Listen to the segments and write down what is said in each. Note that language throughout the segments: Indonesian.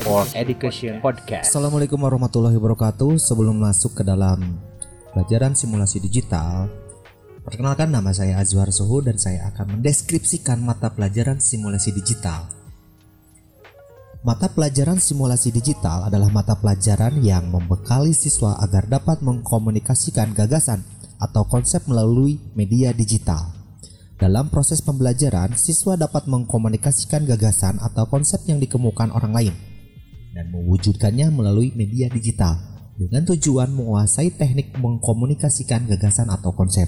for Education Podcast. Assalamualaikum warahmatullahi wabarakatuh. Sebelum masuk ke dalam pelajaran simulasi digital, perkenalkan nama saya Azwar Soho dan saya akan mendeskripsikan mata pelajaran simulasi digital. Mata pelajaran simulasi digital adalah mata pelajaran yang membekali siswa agar dapat mengkomunikasikan gagasan atau konsep melalui media digital. Dalam proses pembelajaran, siswa dapat mengkomunikasikan gagasan atau konsep yang dikemukakan orang lain dan mewujudkannya melalui media digital dengan tujuan menguasai teknik mengkomunikasikan gagasan atau konsep.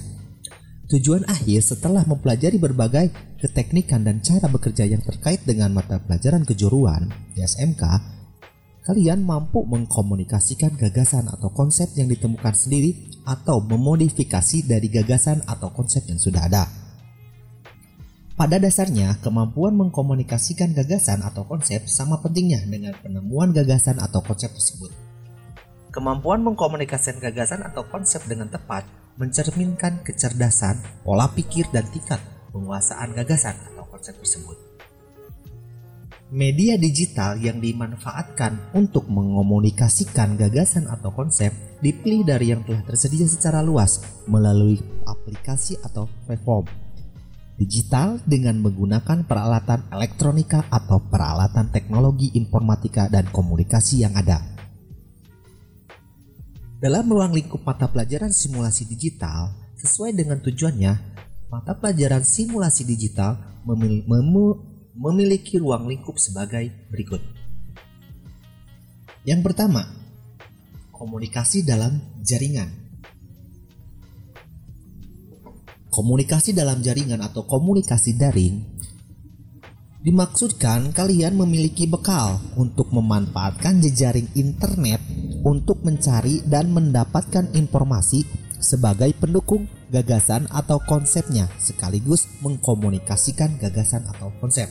Tujuan akhir setelah mempelajari berbagai keteknikan dan cara bekerja yang terkait dengan mata pelajaran kejuruan di SMK, kalian mampu mengkomunikasikan gagasan atau konsep yang ditemukan sendiri atau memodifikasi dari gagasan atau konsep yang sudah ada. Pada dasarnya, kemampuan mengkomunikasikan gagasan atau konsep sama pentingnya dengan penemuan gagasan atau konsep tersebut. Kemampuan mengkomunikasikan gagasan atau konsep dengan tepat mencerminkan kecerdasan, pola pikir, dan tingkat penguasaan gagasan atau konsep tersebut. Media digital yang dimanfaatkan untuk mengomunikasikan gagasan atau konsep dipilih dari yang telah tersedia secara luas melalui aplikasi atau platform digital dengan menggunakan peralatan elektronika atau peralatan teknologi informatika dan komunikasi yang ada. Dalam ruang lingkup mata pelajaran simulasi digital, sesuai dengan tujuannya, mata pelajaran simulasi digital memiliki, memiliki ruang lingkup sebagai berikut. Yang pertama, komunikasi dalam jaringan. Komunikasi dalam jaringan atau komunikasi daring dimaksudkan kalian memiliki bekal untuk memanfaatkan jejaring internet untuk mencari dan mendapatkan informasi sebagai pendukung gagasan atau konsepnya sekaligus mengkomunikasikan gagasan atau konsep.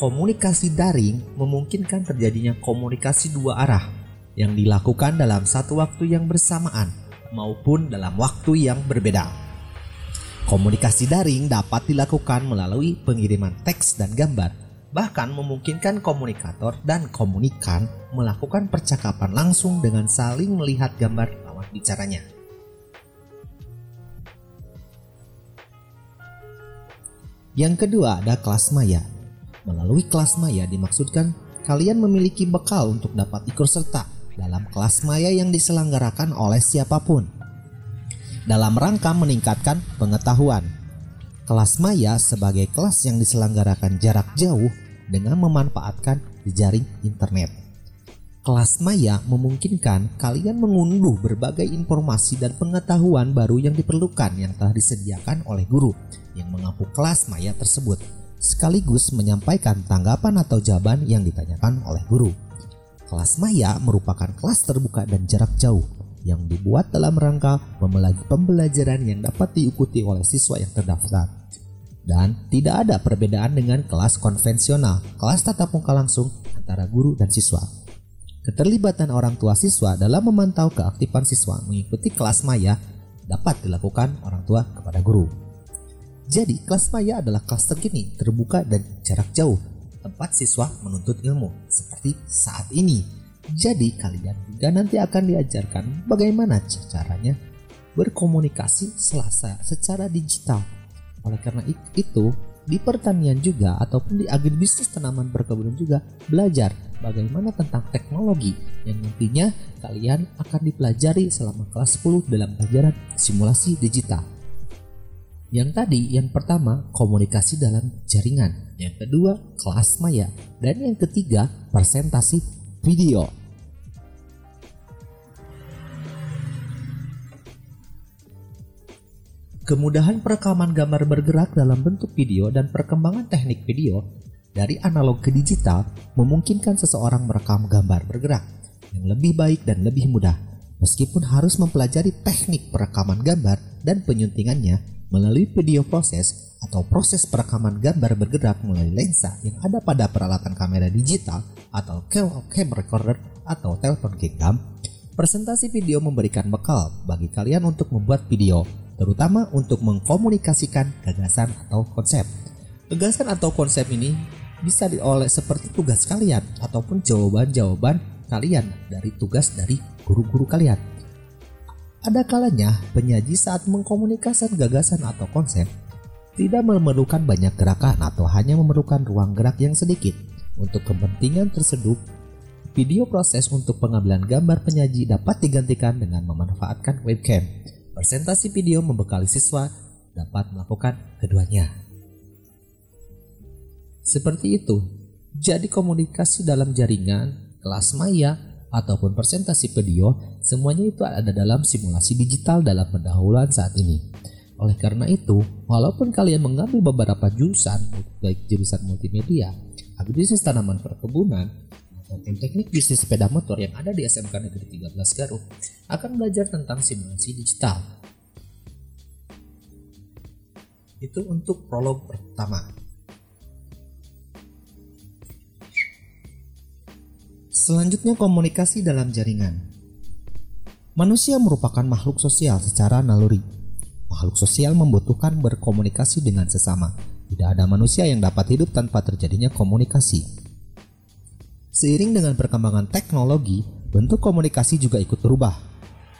Komunikasi daring memungkinkan terjadinya komunikasi dua arah yang dilakukan dalam satu waktu yang bersamaan maupun dalam waktu yang berbeda. Komunikasi daring dapat dilakukan melalui pengiriman teks dan gambar, bahkan memungkinkan komunikator dan komunikan melakukan percakapan langsung dengan saling melihat gambar lawan bicaranya. Yang kedua ada kelas maya. Melalui kelas maya dimaksudkan kalian memiliki bekal untuk dapat ikut serta dalam kelas maya yang diselenggarakan oleh siapa pun dalam rangka meningkatkan pengetahuan. Kelas maya sebagai kelas yang diselenggarakan jarak jauh dengan memanfaatkan jaring internet. Kelas maya memungkinkan kalian mengunduh berbagai informasi dan pengetahuan baru yang diperlukan yang telah disediakan oleh guru yang mengampu kelas maya tersebut, sekaligus menyampaikan tanggapan atau jawaban yang ditanyakan oleh guru. Kelas maya merupakan kelas terbuka dan jarak jauh yang dibuat dalam rangka memelagi pembelajaran yang dapat diikuti oleh siswa yang terdaftar. Dan tidak ada perbedaan dengan kelas konvensional, kelas tatap muka langsung antara guru dan siswa. Keterlibatan orang tua siswa dalam memantau keaktifan siswa mengikuti kelas maya dapat dilakukan orang tua kepada guru. Jadi, kelas maya adalah kelas terkini, terbuka dan jarak jauh, tempat siswa menuntut ilmu, seperti saat ini jadi kalian juga nanti akan diajarkan bagaimana caranya berkomunikasi selasa secara digital. Oleh karena itu, di pertanian juga ataupun di agribisnis tanaman perkebunan juga belajar bagaimana tentang teknologi yang nantinya kalian akan dipelajari selama kelas 10 dalam pelajaran simulasi digital. Yang tadi, yang pertama komunikasi dalam jaringan, yang kedua kelas maya, dan yang ketiga presentasi video. Kemudahan perekaman gambar bergerak dalam bentuk video dan perkembangan teknik video dari analog ke digital memungkinkan seseorang merekam gambar bergerak yang lebih baik dan lebih mudah meskipun harus mempelajari teknik perekaman gambar dan penyuntingannya melalui video proses atau proses perekaman gambar bergerak melalui lensa yang ada pada peralatan kamera digital atau cam recorder atau telepon genggam. Presentasi video memberikan bekal bagi kalian untuk membuat video terutama untuk mengkomunikasikan gagasan atau konsep. Gagasan atau konsep ini bisa dioleh seperti tugas kalian ataupun jawaban-jawaban kalian dari tugas dari guru-guru kalian. Ada kalanya penyaji saat mengkomunikasikan gagasan atau konsep tidak memerlukan banyak gerakan atau hanya memerlukan ruang gerak yang sedikit. Untuk kepentingan terseduh, video proses untuk pengambilan gambar penyaji dapat digantikan dengan memanfaatkan webcam. Presentasi video membekali siswa dapat melakukan keduanya. Seperti itu, jadi komunikasi dalam jaringan, kelas maya, ataupun presentasi video, semuanya itu ada dalam simulasi digital dalam pendahuluan saat ini. Oleh karena itu, walaupun kalian mengambil beberapa jurusan, baik jurusan multimedia, agribisnis tanaman perkebunan, ataupun teknik bisnis sepeda motor yang ada di SMK Negeri 13 Garut, akan belajar tentang simulasi digital. Itu untuk prolog pertama. Selanjutnya komunikasi dalam jaringan. Manusia merupakan makhluk sosial secara naluri Makhluk sosial membutuhkan berkomunikasi dengan sesama. Tidak ada manusia yang dapat hidup tanpa terjadinya komunikasi. Seiring dengan perkembangan teknologi, bentuk komunikasi juga ikut berubah.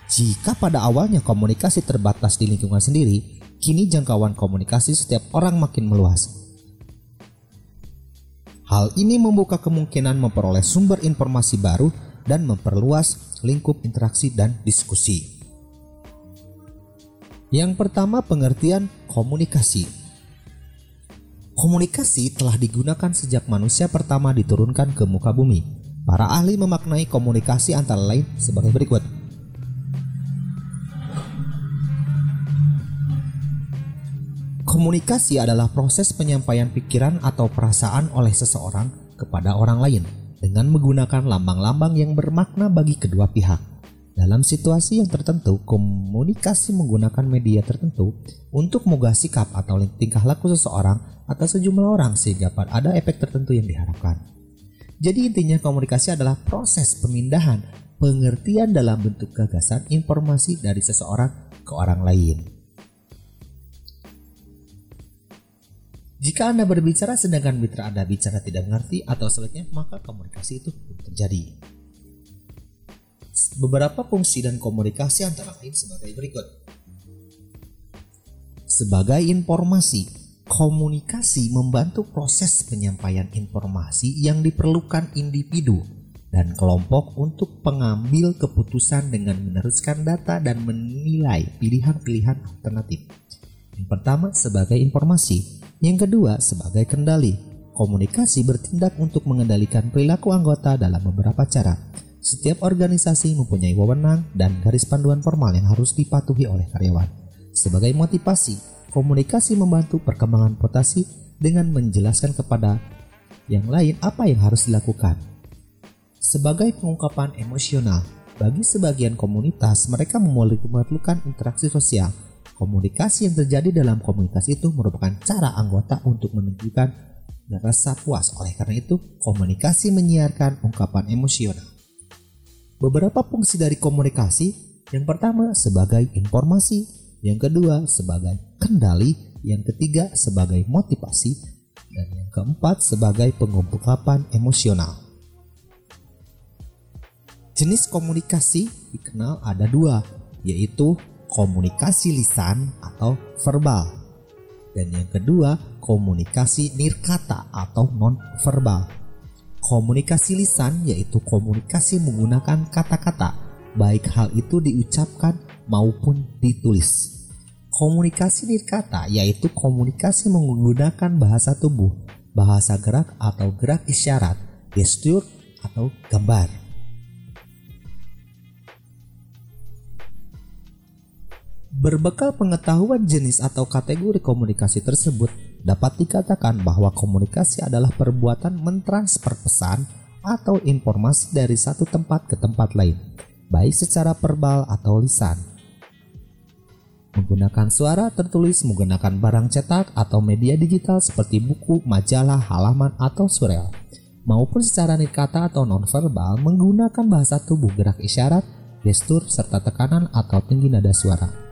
Jika pada awalnya komunikasi terbatas di lingkungan sendiri, kini jangkauan komunikasi setiap orang makin meluas. Hal ini membuka kemungkinan memperoleh sumber informasi baru dan memperluas lingkup interaksi dan diskusi. Yang pertama pengertian komunikasi. Komunikasi telah digunakan sejak manusia pertama diturunkan ke muka bumi. Para ahli memaknai komunikasi antara lain sebagai berikut. Komunikasi adalah proses penyampaian pikiran atau perasaan oleh seseorang kepada orang lain dengan menggunakan lambang-lambang yang bermakna bagi kedua pihak. Dalam situasi yang tertentu, komunikasi menggunakan media tertentu untuk mengubah sikap atau tingkah laku seseorang atau sejumlah orang sehingga ada efek tertentu yang diharapkan. Jadi intinya komunikasi adalah proses pemindahan pengertian dalam bentuk gagasan informasi dari seseorang ke orang lain. Jika Anda berbicara sedangkan mitra Anda bicara tidak mengerti atau sebaliknya, maka komunikasi itu terjadi beberapa fungsi dan komunikasi antara lain sebagai berikut. Sebagai informasi, komunikasi membantu proses penyampaian informasi yang diperlukan individu dan kelompok untuk pengambil keputusan dengan meneruskan data dan menilai pilihan-pilihan alternatif. Yang pertama sebagai informasi, yang kedua sebagai kendali. Komunikasi bertindak untuk mengendalikan perilaku anggota dalam beberapa cara setiap organisasi mempunyai wewenang dan garis panduan formal yang harus dipatuhi oleh karyawan. Sebagai motivasi, komunikasi membantu perkembangan potasi dengan menjelaskan kepada yang lain apa yang harus dilakukan. Sebagai pengungkapan emosional, bagi sebagian komunitas mereka memerlukan interaksi sosial. Komunikasi yang terjadi dalam komunitas itu merupakan cara anggota untuk menunjukkan rasa puas. Oleh karena itu, komunikasi menyiarkan ungkapan emosional beberapa fungsi dari komunikasi. Yang pertama sebagai informasi, yang kedua sebagai kendali, yang ketiga sebagai motivasi, dan yang keempat sebagai pengungkapan emosional. Jenis komunikasi dikenal ada dua, yaitu komunikasi lisan atau verbal, dan yang kedua komunikasi nirkata atau non verbal. Komunikasi lisan yaitu komunikasi menggunakan kata-kata, baik hal itu diucapkan maupun ditulis. Komunikasi nirkata yaitu komunikasi menggunakan bahasa tubuh, bahasa gerak atau gerak isyarat, gestur atau gambar. Berbekal pengetahuan jenis atau kategori komunikasi tersebut, dapat dikatakan bahwa komunikasi adalah perbuatan mentransfer pesan atau informasi dari satu tempat ke tempat lain, baik secara verbal atau lisan. Menggunakan suara tertulis, menggunakan barang cetak atau media digital seperti buku, majalah, halaman, atau surel, maupun secara nikata atau nonverbal menggunakan bahasa tubuh gerak isyarat, gestur, serta tekanan atau tinggi nada suara.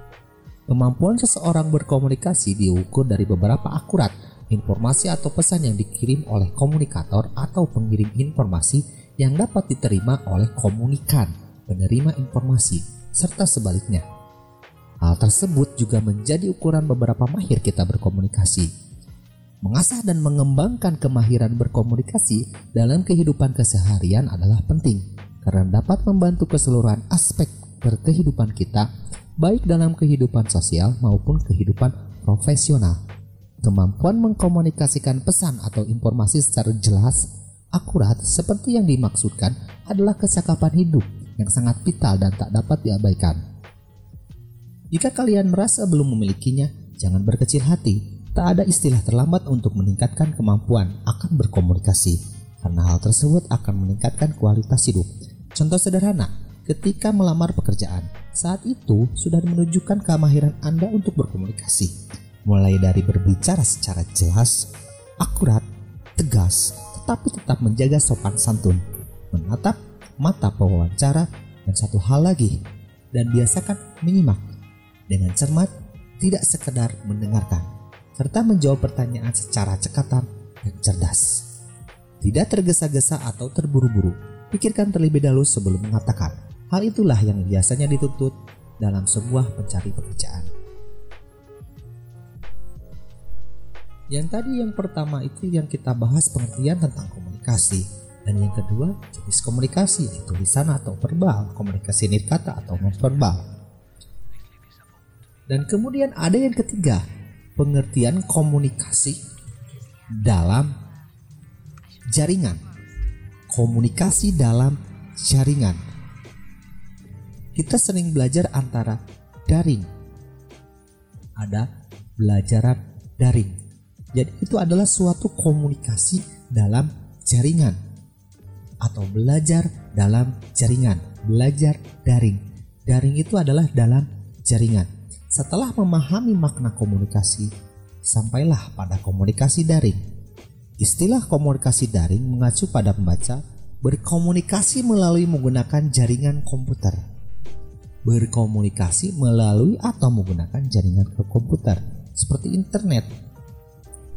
Kemampuan seseorang berkomunikasi diukur dari beberapa akurat informasi atau pesan yang dikirim oleh komunikator atau pengirim informasi yang dapat diterima oleh komunikan, penerima informasi, serta sebaliknya. Hal tersebut juga menjadi ukuran beberapa mahir kita berkomunikasi. Mengasah dan mengembangkan kemahiran berkomunikasi dalam kehidupan keseharian adalah penting karena dapat membantu keseluruhan aspek berkehidupan kita, baik dalam kehidupan sosial maupun kehidupan profesional. Kemampuan mengkomunikasikan pesan atau informasi secara jelas, akurat, seperti yang dimaksudkan adalah kecakapan hidup yang sangat vital dan tak dapat diabaikan. Jika kalian merasa belum memilikinya, jangan berkecil hati. Tak ada istilah terlambat untuk meningkatkan kemampuan akan berkomunikasi, karena hal tersebut akan meningkatkan kualitas hidup. Contoh sederhana, ketika melamar pekerjaan, saat itu sudah menunjukkan kemahiran Anda untuk berkomunikasi, mulai dari berbicara secara jelas, akurat, tegas, tetapi tetap menjaga sopan santun, menatap mata pewawancara, dan satu hal lagi, dan biasakan menyimak dengan cermat, tidak sekedar mendengarkan, serta menjawab pertanyaan secara cekatan dan cerdas. Tidak tergesa-gesa atau terburu-buru, pikirkan terlebih dahulu sebelum mengatakan. Hal itulah yang biasanya dituntut dalam sebuah pencari pekerjaan. Yang tadi yang pertama itu yang kita bahas pengertian tentang komunikasi dan yang kedua jenis komunikasi yaitu tulisan atau verbal, komunikasi nirkata atau nonverbal. Dan kemudian ada yang ketiga, pengertian komunikasi dalam jaringan. Komunikasi dalam jaringan. Kita sering belajar antara daring. Ada belajaran daring. Jadi itu adalah suatu komunikasi dalam jaringan atau belajar dalam jaringan, belajar daring. Daring itu adalah dalam jaringan. Setelah memahami makna komunikasi, sampailah pada komunikasi daring. Istilah komunikasi daring mengacu pada pembaca berkomunikasi melalui menggunakan jaringan komputer. Berkomunikasi melalui atau menggunakan jaringan ke komputer seperti internet.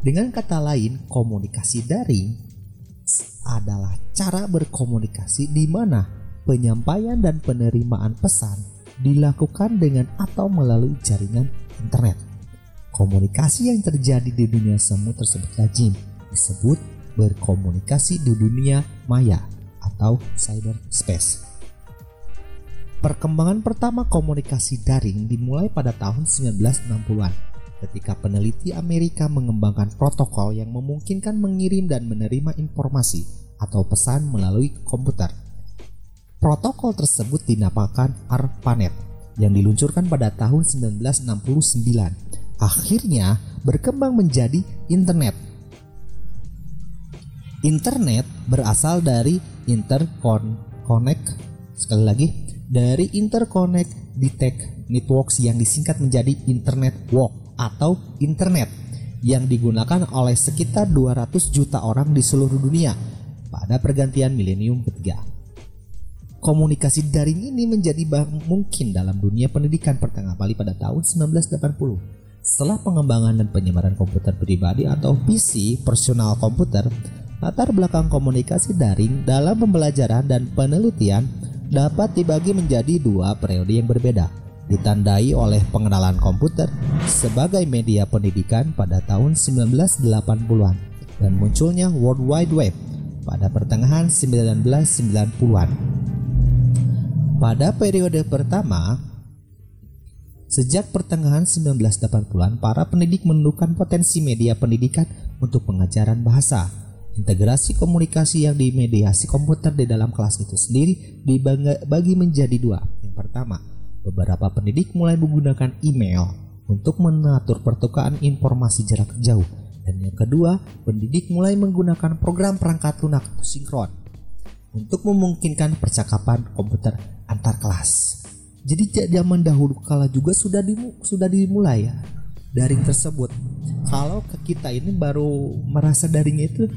Dengan kata lain, komunikasi daring adalah cara berkomunikasi di mana penyampaian dan penerimaan pesan dilakukan dengan atau melalui jaringan internet. Komunikasi yang terjadi di dunia semu tersebut lazim disebut berkomunikasi di dunia maya atau cyberspace. Perkembangan pertama komunikasi daring dimulai pada tahun 1960-an ketika peneliti Amerika mengembangkan protokol yang memungkinkan mengirim dan menerima informasi atau pesan melalui komputer. Protokol tersebut dinamakan ARPANET yang diluncurkan pada tahun 1969. Akhirnya berkembang menjadi internet. Internet berasal dari interconnect sekali lagi dari interconnect detect networks yang disingkat menjadi internet walk atau internet yang digunakan oleh sekitar 200 juta orang di seluruh dunia pada pergantian milenium ketiga. Komunikasi daring ini menjadi mungkin dalam dunia pendidikan pertengah Bali pada tahun 1980. Setelah pengembangan dan penyebaran komputer pribadi atau PC personal komputer, latar belakang komunikasi daring dalam pembelajaran dan penelitian dapat dibagi menjadi dua periode yang berbeda, ditandai oleh pengenalan komputer sebagai media pendidikan pada tahun 1980-an dan munculnya World Wide Web pada pertengahan 1990-an. Pada periode pertama, sejak pertengahan 1980-an, para pendidik menentukan potensi media pendidikan untuk pengajaran bahasa. Integrasi komunikasi yang dimediasi komputer di dalam kelas itu sendiri dibagi menjadi dua. Yang pertama, beberapa pendidik mulai menggunakan email untuk mengatur pertukaran informasi jarak jauh. Dan yang kedua, pendidik mulai menggunakan program perangkat lunak sinkron untuk memungkinkan percakapan komputer antar kelas. Jadi zaman dahulu kala juga sudah dimu, sudah dimulai ya daring tersebut. Kalau kita ini baru merasa daring itu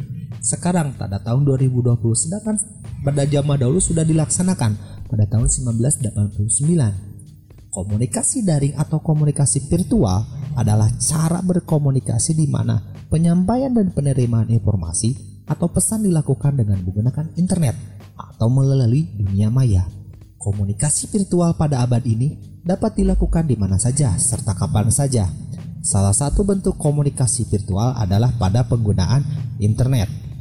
sekarang pada tahun 2020 sedangkan pada zaman dahulu sudah dilaksanakan pada tahun 1989. Komunikasi daring atau komunikasi virtual adalah cara berkomunikasi di mana penyampaian dan penerimaan informasi atau pesan dilakukan dengan menggunakan internet atau melalui dunia maya. Komunikasi virtual pada abad ini dapat dilakukan di mana saja serta kapan saja. Salah satu bentuk komunikasi virtual adalah pada penggunaan internet.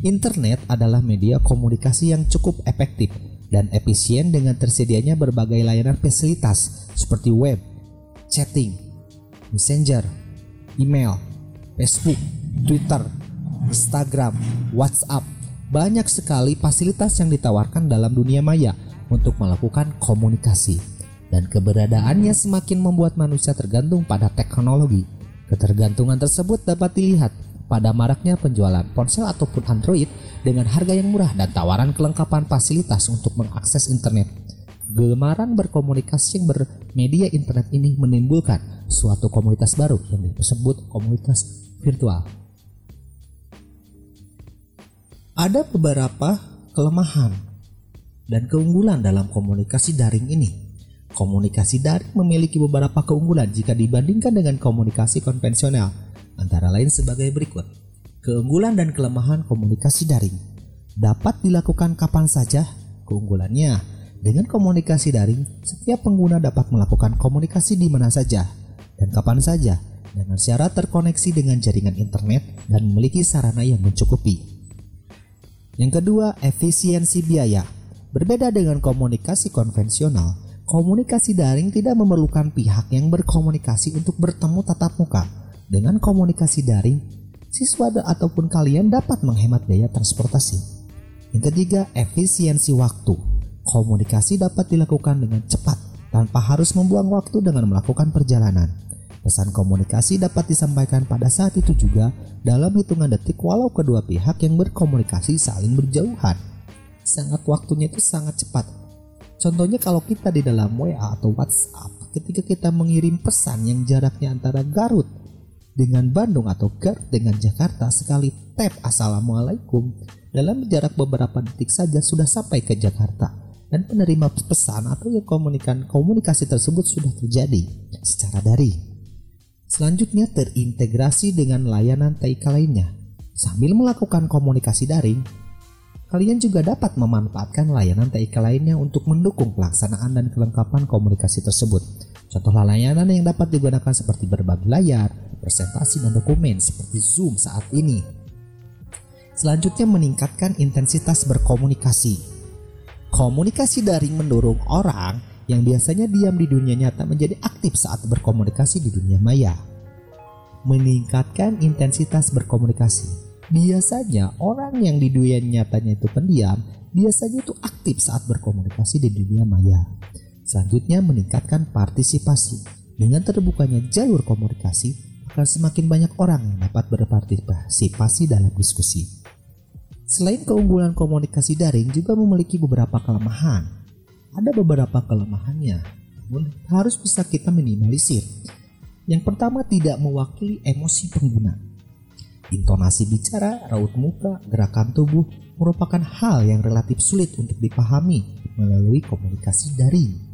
Internet adalah media komunikasi yang cukup efektif dan efisien dengan tersedianya berbagai layanan fasilitas seperti web, chatting, messenger, email, Facebook, Twitter, Instagram, WhatsApp. Banyak sekali fasilitas yang ditawarkan dalam dunia maya untuk melakukan komunikasi dan keberadaannya semakin membuat manusia tergantung pada teknologi. Ketergantungan tersebut dapat dilihat pada maraknya penjualan ponsel ataupun Android dengan harga yang murah dan tawaran kelengkapan fasilitas untuk mengakses internet. Gelemaran berkomunikasi yang bermedia internet ini menimbulkan suatu komunitas baru yang disebut komunitas virtual. Ada beberapa kelemahan dan keunggulan dalam komunikasi daring ini. Komunikasi daring memiliki beberapa keunggulan jika dibandingkan dengan komunikasi konvensional, antara lain sebagai berikut. Keunggulan dan kelemahan komunikasi daring dapat dilakukan kapan saja. Keunggulannya, dengan komunikasi daring, setiap pengguna dapat melakukan komunikasi di mana saja dan kapan saja dengan syarat terkoneksi dengan jaringan internet dan memiliki sarana yang mencukupi. Yang kedua, efisiensi biaya. Berbeda dengan komunikasi konvensional, Komunikasi daring tidak memerlukan pihak yang berkomunikasi untuk bertemu tatap muka. Dengan komunikasi daring, siswa ataupun kalian dapat menghemat biaya transportasi. Yang ketiga, efisiensi waktu. Komunikasi dapat dilakukan dengan cepat tanpa harus membuang waktu dengan melakukan perjalanan. Pesan komunikasi dapat disampaikan pada saat itu juga dalam hitungan detik walau kedua pihak yang berkomunikasi saling berjauhan. Sangat waktunya itu sangat cepat Contohnya kalau kita di dalam WA atau WhatsApp, ketika kita mengirim pesan yang jaraknya antara Garut dengan Bandung atau Garut dengan Jakarta sekali tap Assalamualaikum dalam jarak beberapa detik saja sudah sampai ke Jakarta dan penerima pesan atau yang komunikan komunikasi tersebut sudah terjadi secara daring. Selanjutnya terintegrasi dengan layanan TIK lainnya. Sambil melakukan komunikasi daring, Kalian juga dapat memanfaatkan layanan TIK lainnya untuk mendukung pelaksanaan dan kelengkapan komunikasi tersebut. Contoh layanan yang dapat digunakan seperti berbagi layar, presentasi dan dokumen seperti Zoom saat ini. Selanjutnya meningkatkan intensitas berkomunikasi. Komunikasi daring mendorong orang yang biasanya diam di dunia nyata menjadi aktif saat berkomunikasi di dunia maya. Meningkatkan intensitas berkomunikasi Biasanya orang yang di dunia nyatanya itu pendiam, biasanya itu aktif saat berkomunikasi di dunia maya. Selanjutnya meningkatkan partisipasi. Dengan terbukanya jalur komunikasi, akan semakin banyak orang yang dapat berpartisipasi dalam diskusi. Selain keunggulan komunikasi daring juga memiliki beberapa kelemahan. Ada beberapa kelemahannya, namun harus bisa kita minimalisir. Yang pertama tidak mewakili emosi pengguna. Intonasi bicara, raut muka, gerakan tubuh merupakan hal yang relatif sulit untuk dipahami melalui komunikasi daring.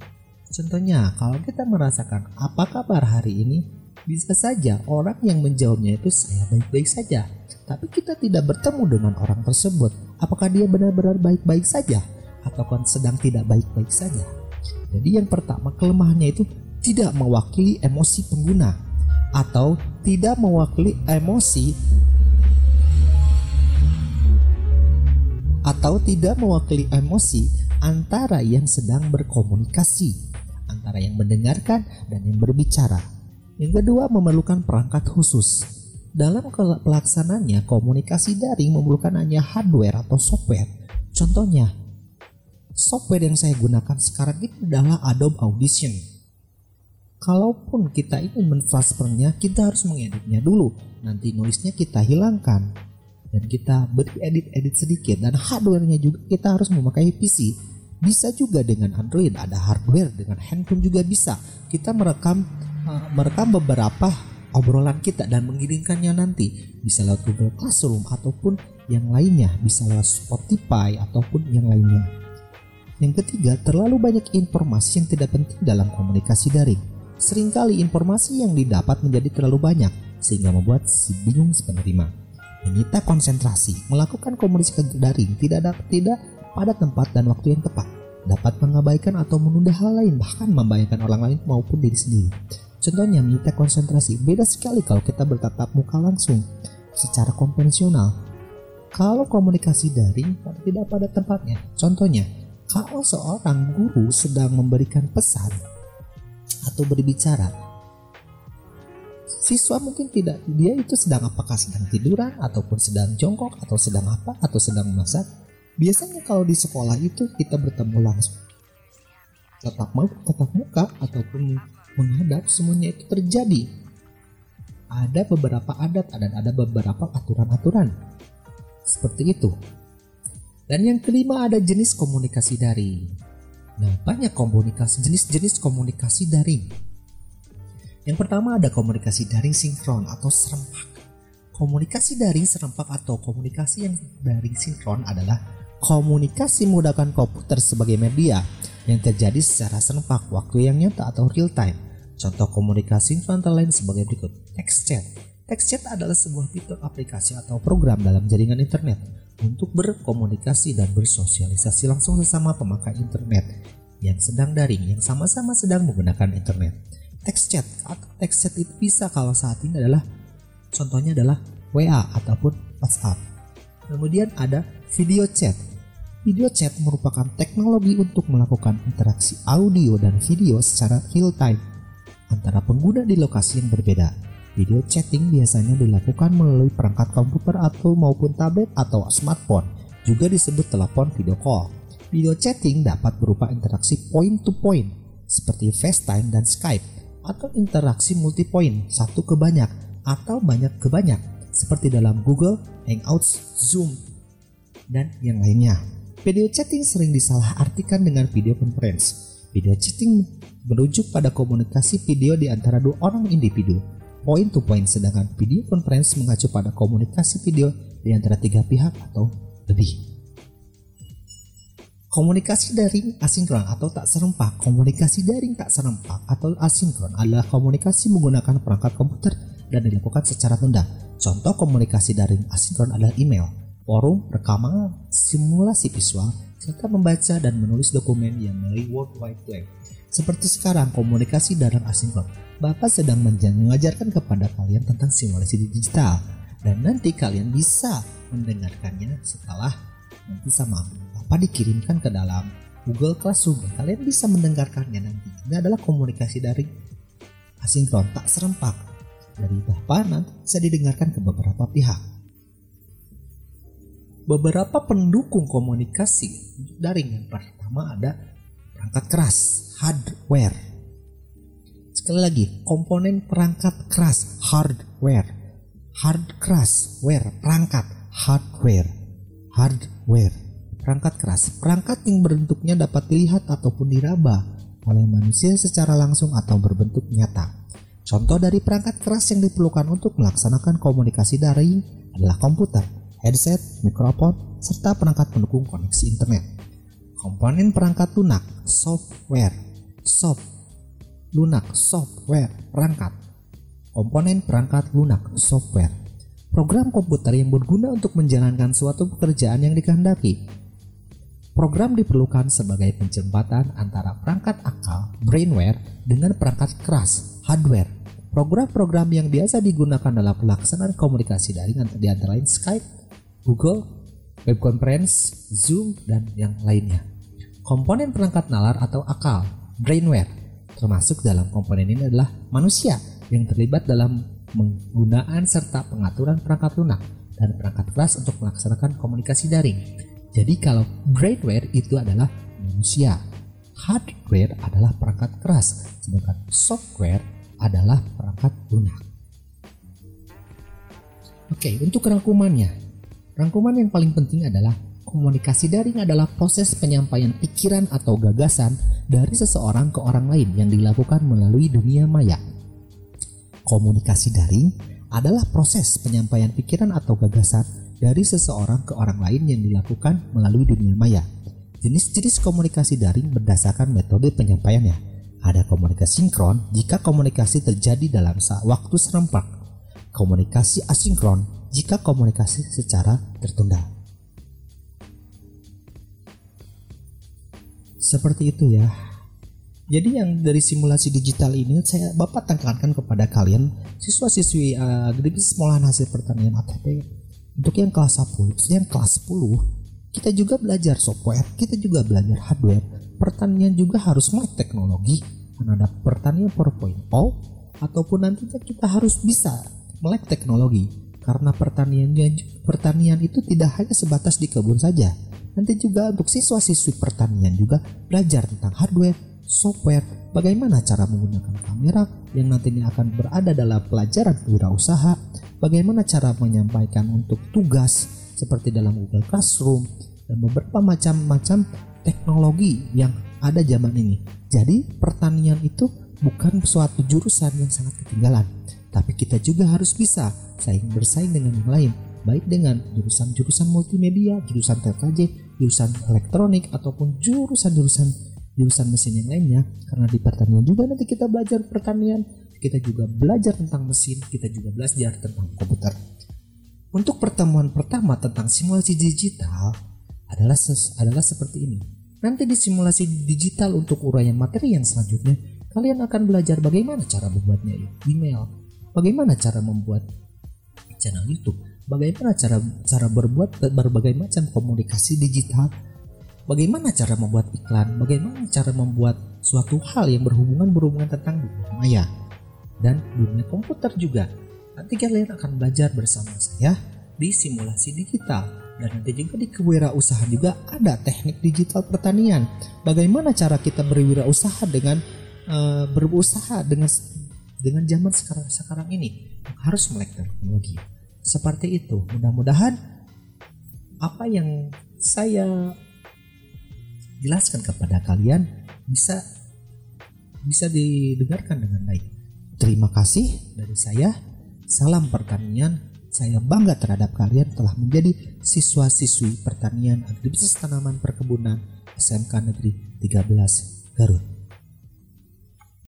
Contohnya, kalau kita merasakan apa kabar hari ini, bisa saja orang yang menjawabnya itu saya baik-baik saja. Tapi kita tidak bertemu dengan orang tersebut. Apakah dia benar-benar baik-baik saja? Atau sedang tidak baik-baik saja? Jadi yang pertama kelemahannya itu tidak mewakili emosi pengguna atau tidak mewakili emosi atau tidak mewakili emosi antara yang sedang berkomunikasi, antara yang mendengarkan dan yang berbicara. Yang kedua, memerlukan perangkat khusus. Dalam pelaksananya, komunikasi daring memerlukan hanya hardware atau software. Contohnya, software yang saya gunakan sekarang ini adalah Adobe Audition. Kalaupun kita ingin mentransfernya, kita harus mengeditnya dulu. Nanti noise-nya kita hilangkan dan kita beri edit-edit sedikit dan hardwarenya juga kita harus memakai PC bisa juga dengan Android ada hardware dengan handphone juga bisa. Kita merekam merekam beberapa obrolan kita dan mengirimkannya nanti. Bisa lewat Google Classroom ataupun yang lainnya. Bisa lewat Spotify ataupun yang lainnya. Yang ketiga terlalu banyak informasi yang tidak penting dalam komunikasi daring. Seringkali informasi yang didapat menjadi terlalu banyak sehingga membuat si bingung si penerima. Menyita konsentrasi, melakukan komunikasi daring tidak dapat tidak pada tempat dan waktu yang tepat, dapat mengabaikan atau menunda hal lain bahkan membahayakan orang lain maupun diri sendiri. Contohnya menyita konsentrasi, beda sekali kalau kita bertatap muka langsung secara konvensional. Kalau komunikasi daring tidak pada tempatnya. Contohnya, kalau seorang guru sedang memberikan pesan atau berbicara, siswa mungkin tidak dia itu sedang apakah sedang tiduran ataupun sedang jongkok atau sedang apa atau sedang memasak. Biasanya kalau di sekolah itu kita bertemu langsung tetap mau tetap muka ataupun menghadap semuanya itu terjadi. Ada beberapa adat dan ada beberapa aturan-aturan seperti itu. Dan yang kelima ada jenis komunikasi daring. Nah, banyak komunikasi jenis-jenis komunikasi daring. Yang pertama ada komunikasi daring sinkron atau serempak. Komunikasi daring serempak atau komunikasi yang daring sinkron adalah komunikasi menggunakan komputer sebagai media yang terjadi secara serempak waktu yang nyata atau real time. Contoh komunikasi sinkron lain sebagai berikut: text chat, Text chat adalah sebuah fitur aplikasi atau program dalam jaringan internet untuk berkomunikasi dan bersosialisasi langsung sesama pemakai internet yang sedang daring yang sama-sama sedang menggunakan internet. Text chat atau text chat itu bisa kalau saat ini adalah contohnya adalah WA ataupun WhatsApp. Kemudian ada video chat. Video chat merupakan teknologi untuk melakukan interaksi audio dan video secara real time antara pengguna di lokasi yang berbeda. Video chatting biasanya dilakukan melalui perangkat komputer atau maupun tablet atau smartphone, juga disebut telepon video call. Video chatting dapat berupa interaksi point to point seperti FaceTime dan Skype atau interaksi multi point satu ke banyak atau banyak ke banyak seperti dalam Google, Hangouts, Zoom, dan yang lainnya. Video chatting sering disalahartikan dengan video conference. Video chatting merujuk pada komunikasi video di antara dua orang individu point to point sedangkan video conference mengacu pada komunikasi video di antara tiga pihak atau lebih. Komunikasi daring asinkron atau tak serempak. Komunikasi daring tak serempak atau asinkron adalah komunikasi menggunakan perangkat komputer dan dilakukan secara tunda. Contoh komunikasi daring asinkron adalah email, forum, rekaman, simulasi visual, serta membaca dan menulis dokumen yang melalui World Wide Web. Seperti sekarang komunikasi daring asinkron. Bapak sedang mengajarkan kepada kalian tentang simulasi digital. Dan nanti kalian bisa mendengarkannya setelah nanti sama Bapak dikirimkan ke dalam Google Classroom. Kalian bisa mendengarkannya nanti. Ini adalah komunikasi dari asinkron tak serempak dari Bapak nanti bisa didengarkan ke beberapa pihak beberapa pendukung komunikasi daring yang pertama ada perangkat keras hardware Sekali lagi, komponen perangkat keras hardware. Hard keras, ware, perangkat, hardware, hardware, perangkat keras, perangkat yang bentuknya dapat dilihat ataupun diraba oleh manusia secara langsung atau berbentuk nyata. Contoh dari perangkat keras yang diperlukan untuk melaksanakan komunikasi daring adalah komputer, headset, mikrofon, serta perangkat pendukung koneksi internet. Komponen perangkat lunak, software, soft lunak software perangkat. Komponen perangkat lunak software. Program komputer yang berguna untuk menjalankan suatu pekerjaan yang dikehendaki. Program diperlukan sebagai penjembatan antara perangkat akal brainware dengan perangkat keras hardware. Program-program yang biasa digunakan dalam pelaksanaan komunikasi daring di antara lain Skype, Google, web conference, Zoom, dan yang lainnya. Komponen perangkat nalar atau akal, brainware, Termasuk dalam komponen ini adalah manusia yang terlibat dalam penggunaan serta pengaturan perangkat lunak dan perangkat keras untuk melaksanakan komunikasi daring. Jadi kalau brainware itu adalah manusia, hardware adalah perangkat keras, sedangkan software adalah perangkat lunak. Oke, untuk rangkumannya. Rangkuman yang paling penting adalah komunikasi daring adalah proses penyampaian pikiran atau gagasan dari seseorang ke orang lain yang dilakukan melalui dunia maya. Komunikasi daring adalah proses penyampaian pikiran atau gagasan dari seseorang ke orang lain yang dilakukan melalui dunia maya. Jenis-jenis komunikasi daring berdasarkan metode penyampaiannya. Ada komunikasi sinkron jika komunikasi terjadi dalam waktu serempak. Komunikasi asinkron jika komunikasi secara tertunda. Seperti itu ya. Jadi yang dari simulasi digital ini saya Bapak tekankan kepada kalian siswa-siswi uh, Agribis Sekolahan Hasil Pertanian ATP untuk yang kelas 10, yang kelas 10 kita juga belajar software, kita juga belajar hardware. Pertanian juga harus melek teknologi ada pertanian 4.0 ataupun nantinya kita harus bisa melek teknologi karena pertaniannya pertanian itu tidak hanya sebatas di kebun saja. Nanti juga untuk siswa-siswi pertanian juga belajar tentang hardware, software, bagaimana cara menggunakan kamera yang nantinya akan berada dalam pelajaran wirausaha, bagaimana cara menyampaikan untuk tugas seperti dalam Google Classroom dan beberapa macam-macam teknologi yang ada zaman ini. Jadi pertanian itu bukan suatu jurusan yang sangat ketinggalan, tapi kita juga harus bisa saing bersaing dengan yang lain, baik dengan jurusan-jurusan multimedia, jurusan TKJ, jurusan elektronik ataupun jurusan-jurusan jurusan mesin yang lainnya karena di pertanian juga nanti kita belajar pertanian kita juga belajar tentang mesin kita juga belajar tentang komputer. Untuk pertemuan pertama tentang simulasi digital adalah adalah seperti ini. Nanti di simulasi digital untuk uraian materi yang selanjutnya kalian akan belajar bagaimana cara membuatnya email bagaimana cara membuat channel YouTube bagaimana cara cara berbuat berbagai macam komunikasi digital bagaimana cara membuat iklan, bagaimana cara membuat suatu hal yang berhubungan berhubungan tentang dunia maya dan dunia komputer juga. Nanti kalian akan belajar bersama saya di simulasi digital dan nanti juga di kewirausahaan juga ada teknik digital pertanian. Bagaimana cara kita berwirausaha dengan uh, berusaha dengan dengan zaman sekarang sekarang ini harus melek teknologi. Seperti itu. Mudah-mudahan apa yang saya jelaskan kepada kalian bisa bisa didengarkan dengan baik. Terima kasih dari saya. Salam pertanian. Saya bangga terhadap kalian telah menjadi siswa-siswi pertanian agribisnis tanaman perkebunan SMK Negeri 13 Garut.